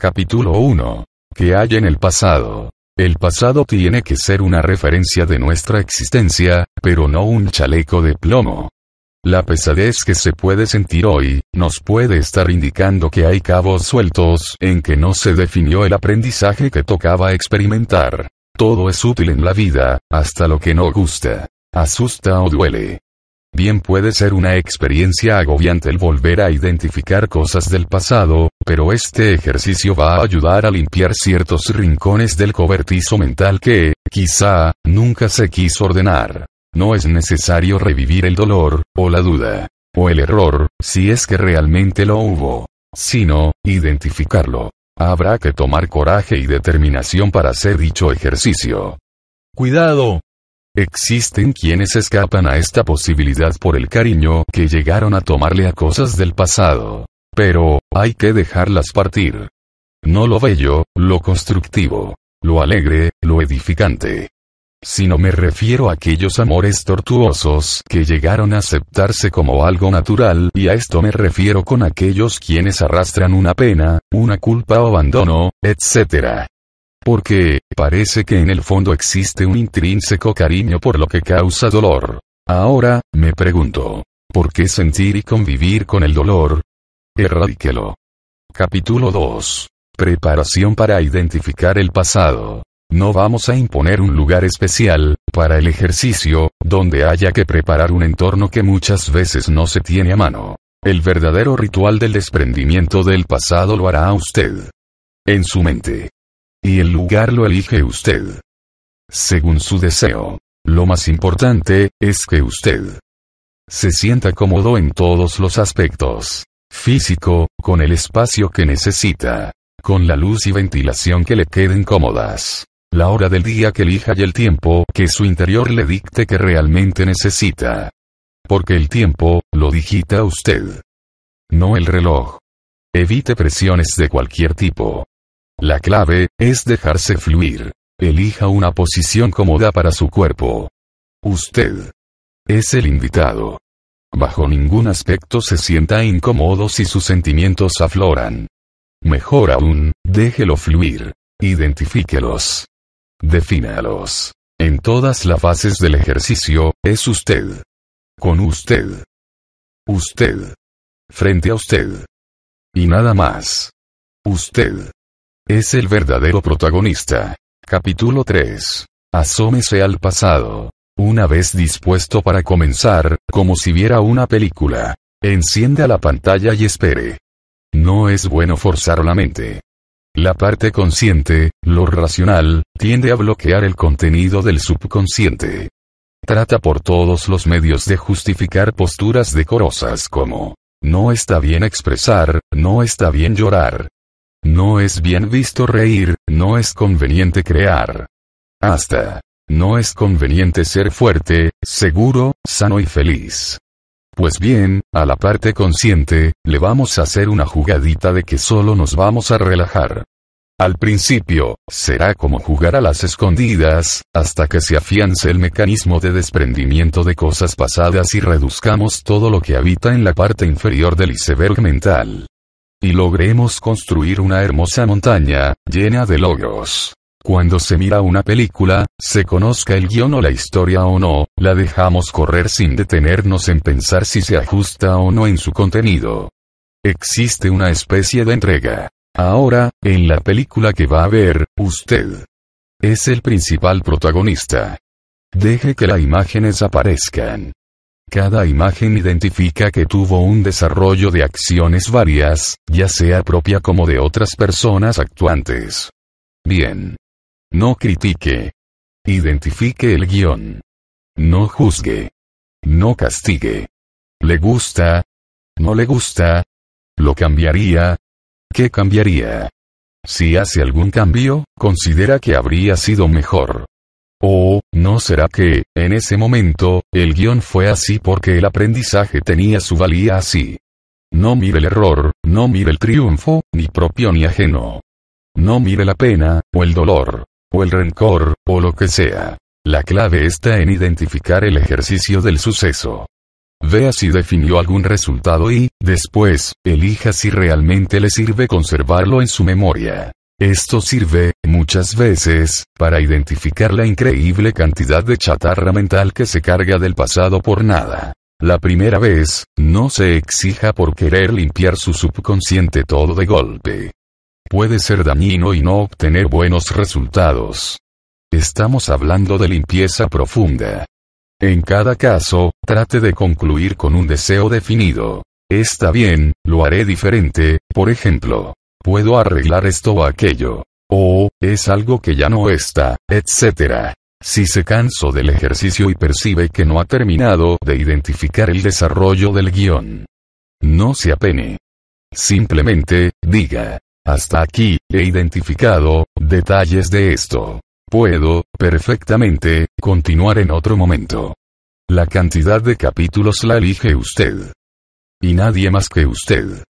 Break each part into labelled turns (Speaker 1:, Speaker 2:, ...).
Speaker 1: Capítulo 1. ¿Qué hay en el pasado? El pasado tiene que ser una referencia de nuestra existencia, pero no un chaleco de plomo. La pesadez que se puede sentir hoy, nos puede estar indicando que hay cabos sueltos en que no se definió el aprendizaje que tocaba experimentar. Todo es útil en la vida, hasta lo que no gusta, asusta o duele. Bien puede ser una experiencia agobiante el volver a identificar cosas del pasado, pero este ejercicio va a ayudar a limpiar ciertos rincones del cobertizo mental que, quizá, nunca se quiso ordenar. No es necesario revivir el dolor, o la duda, o el error, si es que realmente lo hubo, sino, identificarlo. Habrá que tomar coraje y determinación para hacer dicho ejercicio. Cuidado. Existen quienes escapan a esta posibilidad por el cariño que llegaron a tomarle a cosas del pasado. Pero, hay que dejarlas partir. No lo bello, lo constructivo, lo alegre, lo edificante sino me refiero a aquellos amores tortuosos que llegaron a aceptarse como algo natural y a esto me refiero con aquellos quienes arrastran una pena, una culpa o abandono, etc. Porque, parece que en el fondo existe un intrínseco cariño por lo que causa dolor. Ahora, me pregunto, ¿por qué sentir y convivir con el dolor? Erradíquelo. Capítulo 2. Preparación para identificar el pasado. No vamos a imponer un lugar especial, para el ejercicio, donde haya que preparar un entorno que muchas veces no se tiene a mano. El verdadero ritual del desprendimiento del pasado lo hará usted. En su mente. Y el lugar lo elige usted. Según su deseo. Lo más importante, es que usted se sienta cómodo en todos los aspectos. Físico, con el espacio que necesita. Con la luz y ventilación que le queden cómodas la hora del día que elija y el tiempo que su interior le dicte que realmente necesita. Porque el tiempo, lo digita usted. No el reloj. Evite presiones de cualquier tipo. La clave, es dejarse fluir. Elija una posición cómoda para su cuerpo. Usted. Es el invitado. Bajo ningún aspecto se sienta incómodo si sus sentimientos afloran. Mejor aún, déjelo fluir. Identifíquelos. Defínalos. En todas las fases del ejercicio, es usted. Con usted. Usted. Frente a usted. Y nada más. Usted. Es el verdadero protagonista. Capítulo 3. Asómese al pasado. Una vez dispuesto para comenzar, como si viera una película. Encienda la pantalla y espere. No es bueno forzar la mente. La parte consciente, lo racional, tiende a bloquear el contenido del subconsciente. Trata por todos los medios de justificar posturas decorosas como, no está bien expresar, no está bien llorar. No es bien visto reír, no es conveniente crear. Hasta, no es conveniente ser fuerte, seguro, sano y feliz. Pues bien, a la parte consciente, le vamos a hacer una jugadita de que solo nos vamos a relajar. Al principio, será como jugar a las escondidas, hasta que se afiance el mecanismo de desprendimiento de cosas pasadas y reduzcamos todo lo que habita en la parte inferior del iceberg mental. Y logremos construir una hermosa montaña, llena de logros. Cuando se mira una película, se conozca el guion o la historia o no, la dejamos correr sin detenernos en pensar si se ajusta o no en su contenido. Existe una especie de entrega. Ahora, en la película que va a ver, usted es el principal protagonista. Deje que las imágenes aparezcan. Cada imagen identifica que tuvo un desarrollo de acciones varias, ya sea propia como de otras personas actuantes. Bien. No critique. Identifique el guion. No juzgue. No castigue. ¿Le gusta? ¿No le gusta? ¿Lo cambiaría? ¿Qué cambiaría? Si hace algún cambio, considera que habría sido mejor. O, ¿no será que, en ese momento, el guion fue así porque el aprendizaje tenía su valía así? No mire el error, no mire el triunfo, ni propio ni ajeno. No mire la pena, o el dolor, o el rencor, o lo que sea. La clave está en identificar el ejercicio del suceso. Vea si definió algún resultado y, después, elija si realmente le sirve conservarlo en su memoria. Esto sirve, muchas veces, para identificar la increíble cantidad de chatarra mental que se carga del pasado por nada. La primera vez, no se exija por querer limpiar su subconsciente todo de golpe. Puede ser dañino y no obtener buenos resultados. Estamos hablando de limpieza profunda. En cada caso, trate de concluir con un deseo definido. Está bien, lo haré diferente, por ejemplo. Puedo arreglar esto o aquello. O, es algo que ya no está, etc. Si se cansó del ejercicio y percibe que no ha terminado de identificar el desarrollo del guion. No se apene. Simplemente, diga. Hasta aquí, he identificado, detalles de esto. Puedo, perfectamente, continuar en otro momento. La cantidad de capítulos la elige usted. Y nadie más que usted.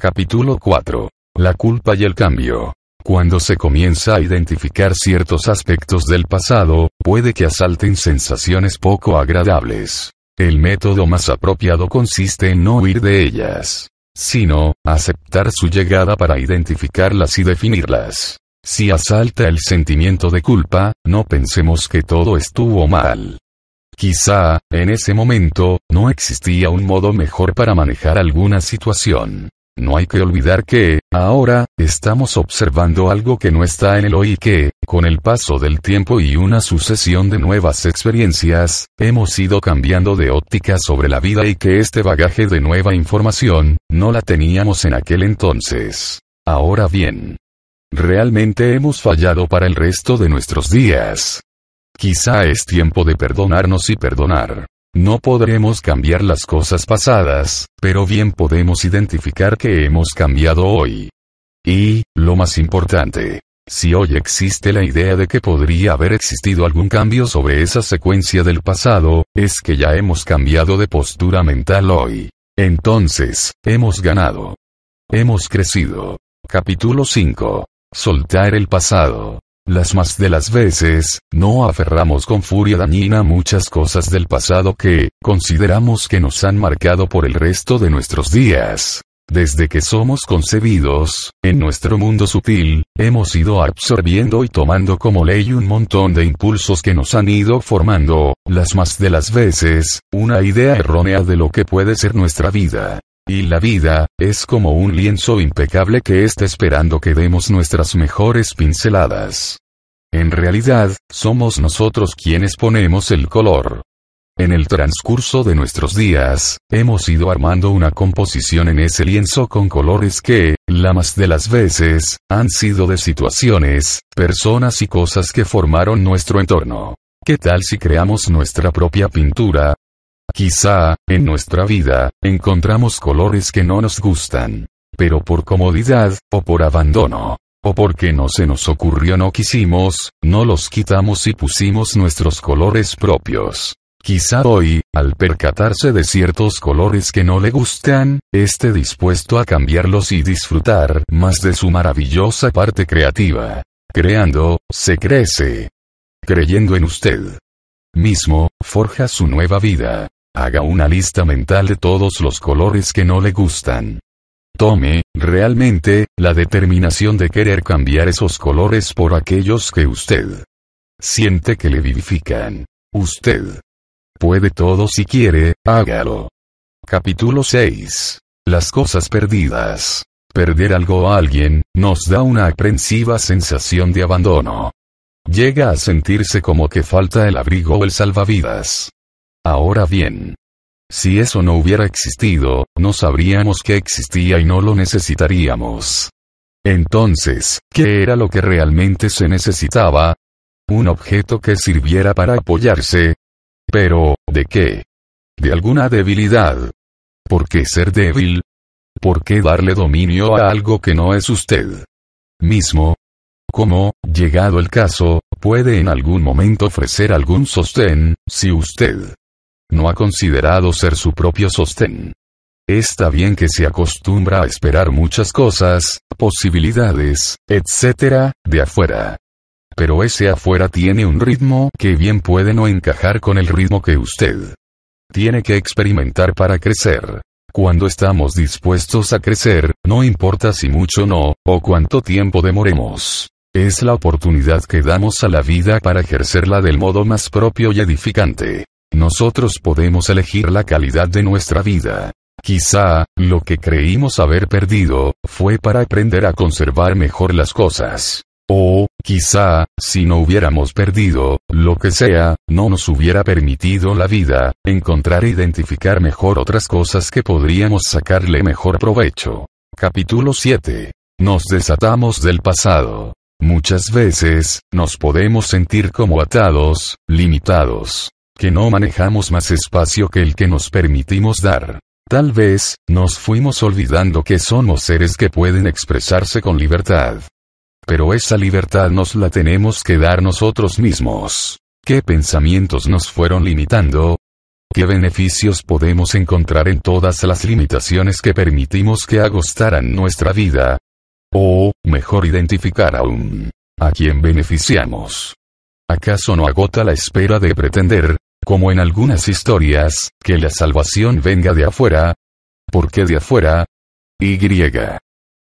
Speaker 1: Capítulo 4. La culpa y el cambio. Cuando se comienza a identificar ciertos aspectos del pasado, puede que asalten sensaciones poco agradables. El método más apropiado consiste en no huir de ellas, sino, aceptar su llegada para identificarlas y definirlas. Si asalta el sentimiento de culpa, no pensemos que todo estuvo mal. Quizá, en ese momento, no existía un modo mejor para manejar alguna situación. No hay que olvidar que, ahora, estamos observando algo que no está en el hoy y que, con el paso del tiempo y una sucesión de nuevas experiencias, hemos ido cambiando de óptica sobre la vida y que este bagaje de nueva información, no la teníamos en aquel entonces. Ahora bien, realmente hemos fallado para el resto de nuestros días. Quizá es tiempo de perdonarnos y perdonar. No podremos cambiar las cosas pasadas, pero bien podemos identificar que hemos cambiado hoy. Y, lo más importante, si hoy existe la idea de que podría haber existido algún cambio sobre esa secuencia del pasado, es que ya hemos cambiado de postura mental hoy. Entonces, hemos ganado. Hemos crecido. Capítulo 5. Soltar el pasado. Las más de las veces, no aferramos con furia dañina muchas cosas del pasado que, consideramos que nos han marcado por el resto de nuestros días. Desde que somos concebidos, en nuestro mundo sutil, hemos ido absorbiendo y tomando como ley un montón de impulsos que nos han ido formando, las más de las veces, una idea errónea de lo que puede ser nuestra vida. Y la vida, es como un lienzo impecable que está esperando que demos nuestras mejores pinceladas. En realidad, somos nosotros quienes ponemos el color. En el transcurso de nuestros días, hemos ido armando una composición en ese lienzo con colores que, la más de las veces, han sido de situaciones, personas y cosas que formaron nuestro entorno. ¿Qué tal si creamos nuestra propia pintura, Quizá, en nuestra vida, encontramos colores que no nos gustan. Pero por comodidad, o por abandono, o porque no se nos ocurrió no quisimos, no los quitamos y pusimos nuestros colores propios. Quizá hoy, al percatarse de ciertos colores que no le gustan, esté dispuesto a cambiarlos y disfrutar más de su maravillosa parte creativa. Creando, se crece. Creyendo en usted mismo, forja su nueva vida. Haga una lista mental de todos los colores que no le gustan. Tome, realmente, la determinación de querer cambiar esos colores por aquellos que usted siente que le vivifican. Usted puede todo si quiere, hágalo. Capítulo 6. Las cosas perdidas. Perder algo o alguien, nos da una aprensiva sensación de abandono. Llega a sentirse como que falta el abrigo o el salvavidas. Ahora bien, si eso no hubiera existido, no sabríamos que existía y no lo necesitaríamos. Entonces, ¿qué era lo que realmente se necesitaba? Un objeto que sirviera para apoyarse. Pero, ¿de qué? De alguna debilidad. ¿Por qué ser débil? ¿Por qué darle dominio a algo que no es usted mismo? ¿Cómo, llegado el caso, puede en algún momento ofrecer algún sostén, si usted no ha considerado ser su propio sostén. Está bien que se acostumbra a esperar muchas cosas, posibilidades, etc., de afuera. Pero ese afuera tiene un ritmo que bien puede no encajar con el ritmo que usted tiene que experimentar para crecer. Cuando estamos dispuestos a crecer, no importa si mucho no, o cuánto tiempo demoremos. Es la oportunidad que damos a la vida para ejercerla del modo más propio y edificante. Nosotros podemos elegir la calidad de nuestra vida. Quizá, lo que creímos haber perdido, fue para aprender a conservar mejor las cosas. O, quizá, si no hubiéramos perdido, lo que sea, no nos hubiera permitido la vida, encontrar e identificar mejor otras cosas que podríamos sacarle mejor provecho. Capítulo 7. Nos desatamos del pasado. Muchas veces, nos podemos sentir como atados, limitados, que no manejamos más espacio que el que nos permitimos dar. Tal vez, nos fuimos olvidando que somos seres que pueden expresarse con libertad. Pero esa libertad nos la tenemos que dar nosotros mismos. ¿Qué pensamientos nos fueron limitando? ¿Qué beneficios podemos encontrar en todas las limitaciones que permitimos que agostaran nuestra vida? O, mejor identificar aún, ¿a quién beneficiamos? ¿Acaso no agota la espera de pretender, como en algunas historias, que la salvación venga de afuera. ¿Por qué de afuera? Y.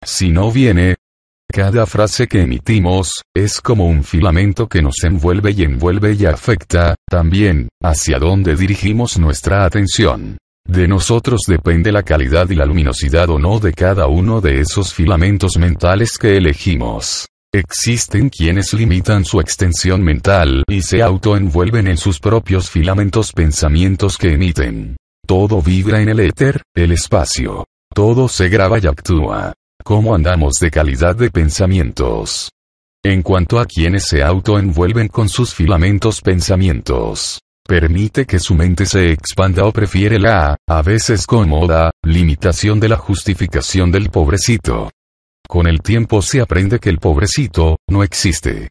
Speaker 1: Si no viene, cada frase que emitimos, es como un filamento que nos envuelve y envuelve y afecta, también, hacia dónde dirigimos nuestra atención. De nosotros depende la calidad y la luminosidad o no de cada uno de esos filamentos mentales que elegimos. Existen quienes limitan su extensión mental y se autoenvuelven en sus propios filamentos pensamientos que emiten. Todo vibra en el éter, el espacio. Todo se graba y actúa. ¿Cómo andamos de calidad de pensamientos? En cuanto a quienes se autoenvuelven con sus filamentos pensamientos, permite que su mente se expanda o prefiere la, a veces cómoda, limitación de la justificación del pobrecito. Con el tiempo se aprende que el pobrecito, no existe.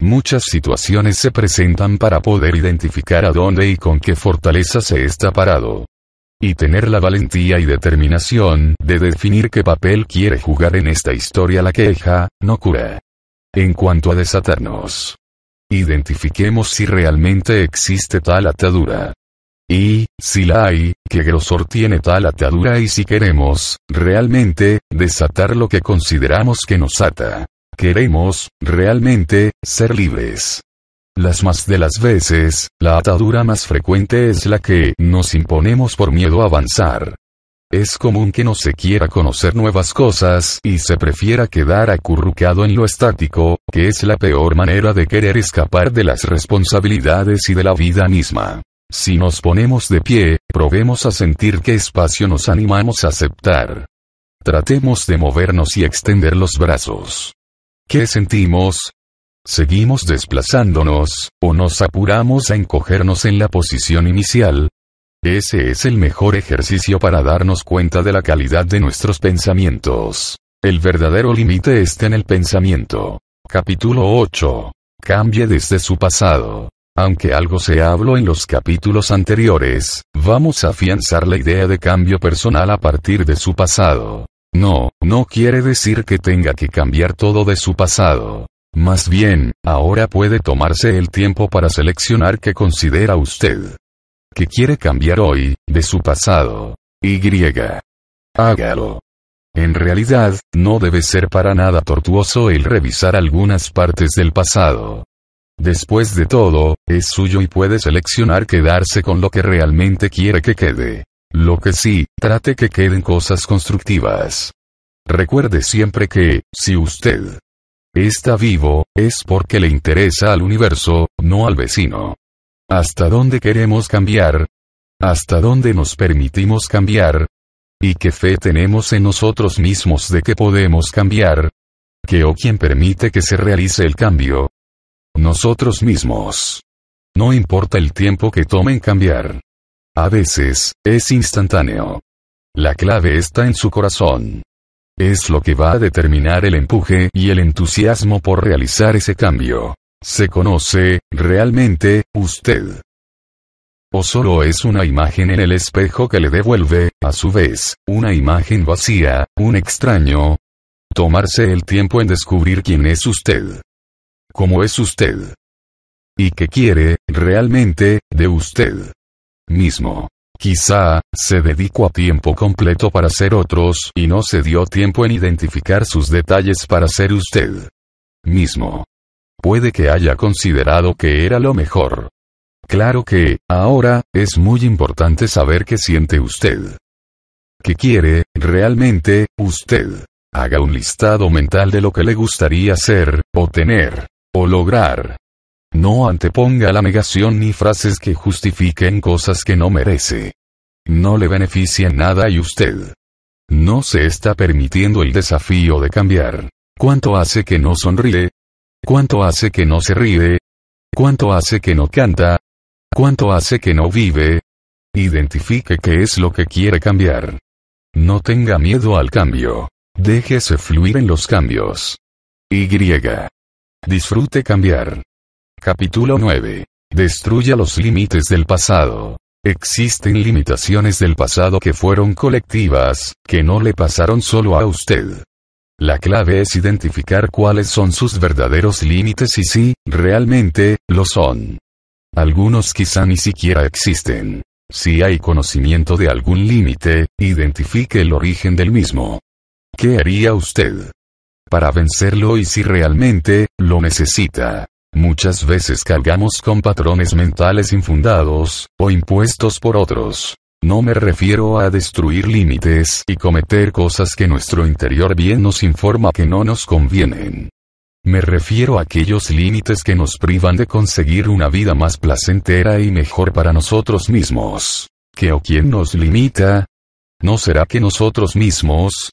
Speaker 1: Muchas situaciones se presentan para poder identificar a dónde y con qué fortaleza se está parado. Y tener la valentía y determinación de definir qué papel quiere jugar en esta historia la queja, no cura. En cuanto a desatarnos. Identifiquemos si realmente existe tal atadura. Y, si la hay, qué grosor tiene tal atadura y si queremos, realmente, desatar lo que consideramos que nos ata. Queremos, realmente, ser libres. Las más de las veces, la atadura más frecuente es la que nos imponemos por miedo a avanzar. Es común que no se quiera conocer nuevas cosas y se prefiera quedar acurrucado en lo estático, que es la peor manera de querer escapar de las responsabilidades y de la vida misma. Si nos ponemos de pie, probemos a sentir qué espacio nos animamos a aceptar. Tratemos de movernos y extender los brazos. ¿Qué sentimos? ¿Seguimos desplazándonos, o nos apuramos a encogernos en la posición inicial? Ese es el mejor ejercicio para darnos cuenta de la calidad de nuestros pensamientos. El verdadero límite está en el pensamiento. Capítulo 8. Cambie desde su pasado. Aunque algo se habló en los capítulos anteriores, vamos a afianzar la idea de cambio personal a partir de su pasado. No, no quiere decir que tenga que cambiar todo de su pasado. Más bien, ahora puede tomarse el tiempo para seleccionar qué considera usted. que quiere cambiar hoy, de su pasado? Y. Hágalo. En realidad, no debe ser para nada tortuoso el revisar algunas partes del pasado. Después de todo, es suyo y puede seleccionar quedarse con lo que realmente quiere que quede. Lo que sí, trate que queden cosas constructivas. Recuerde siempre que, si usted está vivo, es porque le interesa al universo, no al vecino. ¿Hasta dónde queremos cambiar? ¿Hasta dónde nos permitimos cambiar? ¿Y qué fe tenemos en nosotros mismos de que podemos cambiar? ¿Qué o quién permite que se realice el cambio? Nosotros mismos. No importa el tiempo que tomen cambiar. A veces, es instantáneo. La clave está en su corazón. Es lo que va a determinar el empuje y el entusiasmo por realizar ese cambio. Se conoce, realmente, usted. O solo es una imagen en el espejo que le devuelve, a su vez, una imagen vacía, un extraño. Tomarse el tiempo en descubrir quién es usted cómo es usted. Y qué quiere, realmente, de usted mismo. Quizá, se dedicó a tiempo completo para ser otros y no se dio tiempo en identificar sus detalles para ser usted mismo. Puede que haya considerado que era lo mejor. Claro que, ahora, es muy importante saber qué siente usted. ¿Qué quiere, realmente, usted? Haga un listado mental de lo que le gustaría ser, o tener, o lograr. No anteponga la negación ni frases que justifiquen cosas que no merece. No le benefician nada y usted no se está permitiendo el desafío de cambiar. ¿Cuánto hace que no sonríe? ¿Cuánto hace que no se ríe? ¿Cuánto hace que no canta? ¿Cuánto hace que no vive? Identifique qué es lo que quiere cambiar. No tenga miedo al cambio. Déjese fluir en los cambios. Y. Disfrute cambiar. Capítulo 9. Destruya los límites del pasado. Existen limitaciones del pasado que fueron colectivas, que no le pasaron solo a usted. La clave es identificar cuáles son sus verdaderos límites y si, realmente, lo son. Algunos quizá ni siquiera existen. Si hay conocimiento de algún límite, identifique el origen del mismo. ¿Qué haría usted? Para vencerlo y si realmente, lo necesita. Muchas veces cargamos con patrones mentales infundados, o impuestos por otros. No me refiero a destruir límites y cometer cosas que nuestro interior bien nos informa que no nos convienen. Me refiero a aquellos límites que nos privan de conseguir una vida más placentera y mejor para nosotros mismos. ¿Qué o quién nos limita? ¿No será que nosotros mismos,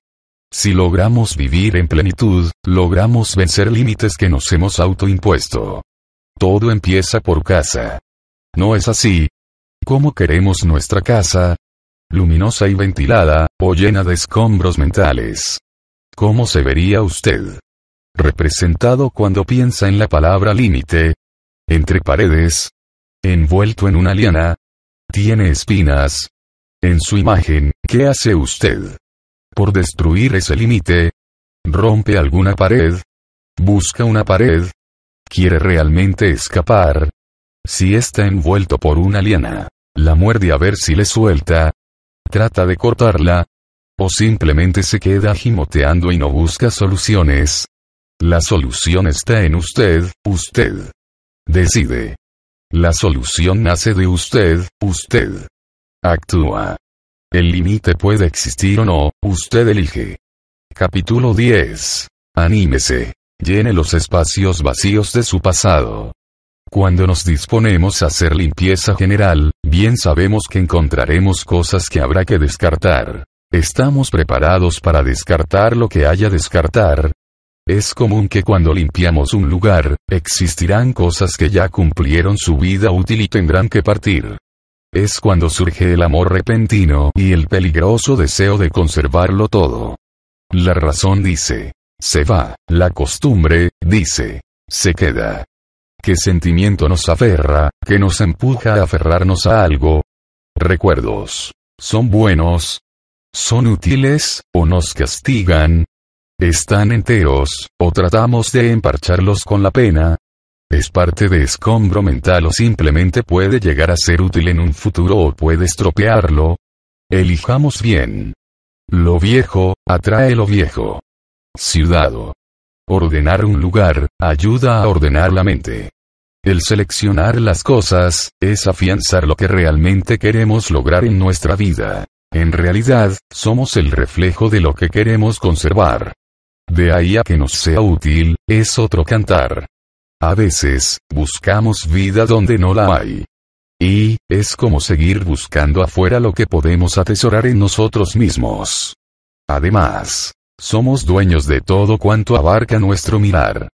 Speaker 1: si logramos vivir en plenitud, logramos vencer límites que nos hemos autoimpuesto. Todo empieza por casa. ¿No es así? ¿Cómo queremos nuestra casa? Luminosa y ventilada, o llena de escombros mentales. ¿Cómo se vería usted? Representado cuando piensa en la palabra límite. Entre paredes. Envuelto en una liana. Tiene espinas. En su imagen, ¿qué hace usted? Por destruir ese límite. Rompe alguna pared. Busca una pared. Quiere realmente escapar. Si está envuelto por una liana, la muerde a ver si le suelta. Trata de cortarla. O simplemente se queda gimoteando y no busca soluciones. La solución está en usted, usted. Decide. La solución nace de usted, usted. Actúa. El límite puede existir o no, usted elige. Capítulo 10. Anímese. Llene los espacios vacíos de su pasado. Cuando nos disponemos a hacer limpieza general, bien sabemos que encontraremos cosas que habrá que descartar. ¿Estamos preparados para descartar lo que haya descartar? Es común que cuando limpiamos un lugar, existirán cosas que ya cumplieron su vida útil y tendrán que partir. Es cuando surge el amor repentino y el peligroso deseo de conservarlo todo. La razón dice, se va, la costumbre, dice, se queda. ¿Qué sentimiento nos aferra, que nos empuja a aferrarnos a algo? Recuerdos. ¿Son buenos? ¿Son útiles, o nos castigan? ¿Están enteros, o tratamos de emparcharlos con la pena? Es parte de escombro mental o simplemente puede llegar a ser útil en un futuro o puede estropearlo. Elijamos bien. Lo viejo, atrae lo viejo. Ciudad. Ordenar un lugar, ayuda a ordenar la mente. El seleccionar las cosas, es afianzar lo que realmente queremos lograr en nuestra vida. En realidad, somos el reflejo de lo que queremos conservar. De ahí a que nos sea útil, es otro cantar. A veces, buscamos vida donde no la hay. Y, es como seguir buscando afuera lo que podemos atesorar en nosotros mismos. Además, somos dueños de todo cuanto abarca nuestro mirar.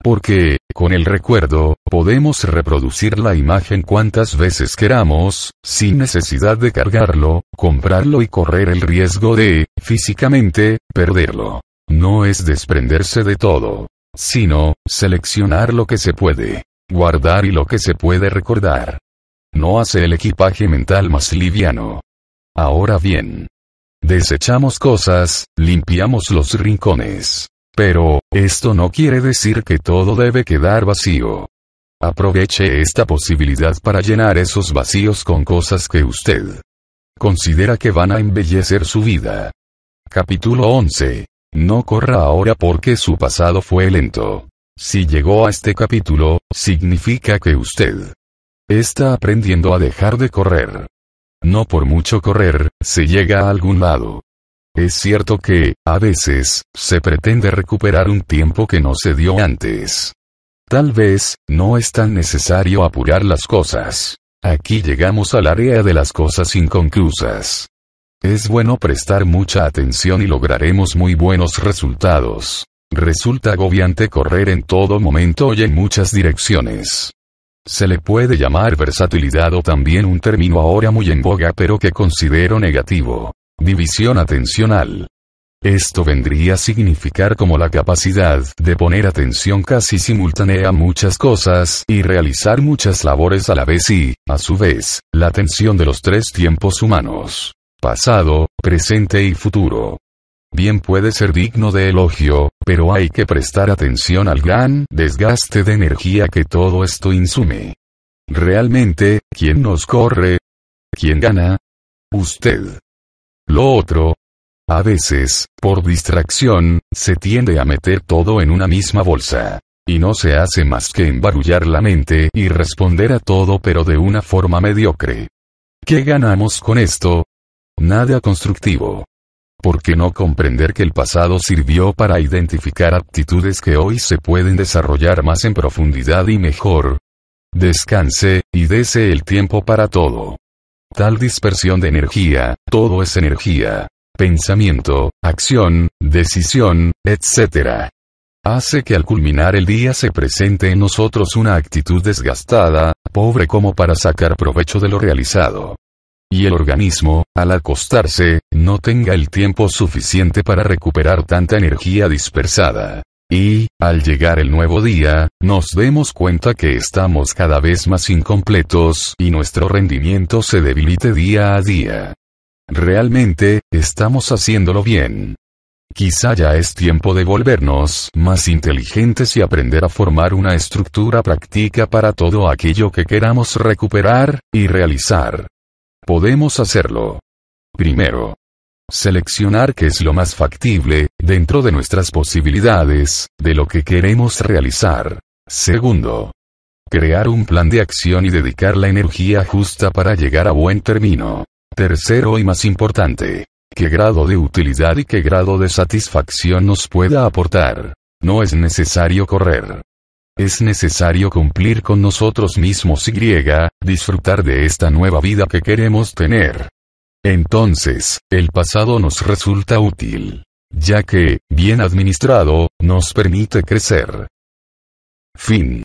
Speaker 1: Porque, con el recuerdo, podemos reproducir la imagen cuantas veces queramos, sin necesidad de cargarlo, comprarlo y correr el riesgo de, físicamente, perderlo. No es desprenderse de todo sino, seleccionar lo que se puede guardar y lo que se puede recordar. No hace el equipaje mental más liviano. Ahora bien, desechamos cosas, limpiamos los rincones. Pero, esto no quiere decir que todo debe quedar vacío. Aproveche esta posibilidad para llenar esos vacíos con cosas que usted considera que van a embellecer su vida. Capítulo 11. No corra ahora porque su pasado fue lento. Si llegó a este capítulo, significa que usted está aprendiendo a dejar de correr. No por mucho correr, se llega a algún lado. Es cierto que, a veces, se pretende recuperar un tiempo que no se dio antes. Tal vez, no es tan necesario apurar las cosas. Aquí llegamos al área de las cosas inconclusas. Es bueno prestar mucha atención y lograremos muy buenos resultados. Resulta agobiante correr en todo momento y en muchas direcciones. Se le puede llamar versatilidad o también un término ahora muy en boga pero que considero negativo. División atencional. Esto vendría a significar como la capacidad de poner atención casi simultánea a muchas cosas y realizar muchas labores a la vez y, a su vez, la atención de los tres tiempos humanos pasado, presente y futuro. Bien puede ser digno de elogio, pero hay que prestar atención al gran desgaste de energía que todo esto insume. Realmente, ¿quién nos corre? ¿Quién gana? Usted. Lo otro. A veces, por distracción, se tiende a meter todo en una misma bolsa. Y no se hace más que embarullar la mente y responder a todo pero de una forma mediocre. ¿Qué ganamos con esto? Nada constructivo. ¿Por qué no comprender que el pasado sirvió para identificar aptitudes que hoy se pueden desarrollar más en profundidad y mejor? Descanse, y dese el tiempo para todo. Tal dispersión de energía, todo es energía. Pensamiento, acción, decisión, etc. Hace que al culminar el día se presente en nosotros una actitud desgastada, pobre como para sacar provecho de lo realizado y el organismo, al acostarse, no tenga el tiempo suficiente para recuperar tanta energía dispersada. Y, al llegar el nuevo día, nos demos cuenta que estamos cada vez más incompletos y nuestro rendimiento se debilite día a día. Realmente, estamos haciéndolo bien. Quizá ya es tiempo de volvernos más inteligentes y aprender a formar una estructura práctica para todo aquello que queramos recuperar y realizar. Podemos hacerlo. Primero. Seleccionar qué es lo más factible, dentro de nuestras posibilidades, de lo que queremos realizar. Segundo. Crear un plan de acción y dedicar la energía justa para llegar a buen término. Tercero y más importante. ¿Qué grado de utilidad y qué grado de satisfacción nos pueda aportar? No es necesario correr. Es necesario cumplir con nosotros mismos y disfrutar de esta nueva vida que queremos tener. Entonces, el pasado nos resulta útil, ya que, bien administrado, nos permite crecer. Fin.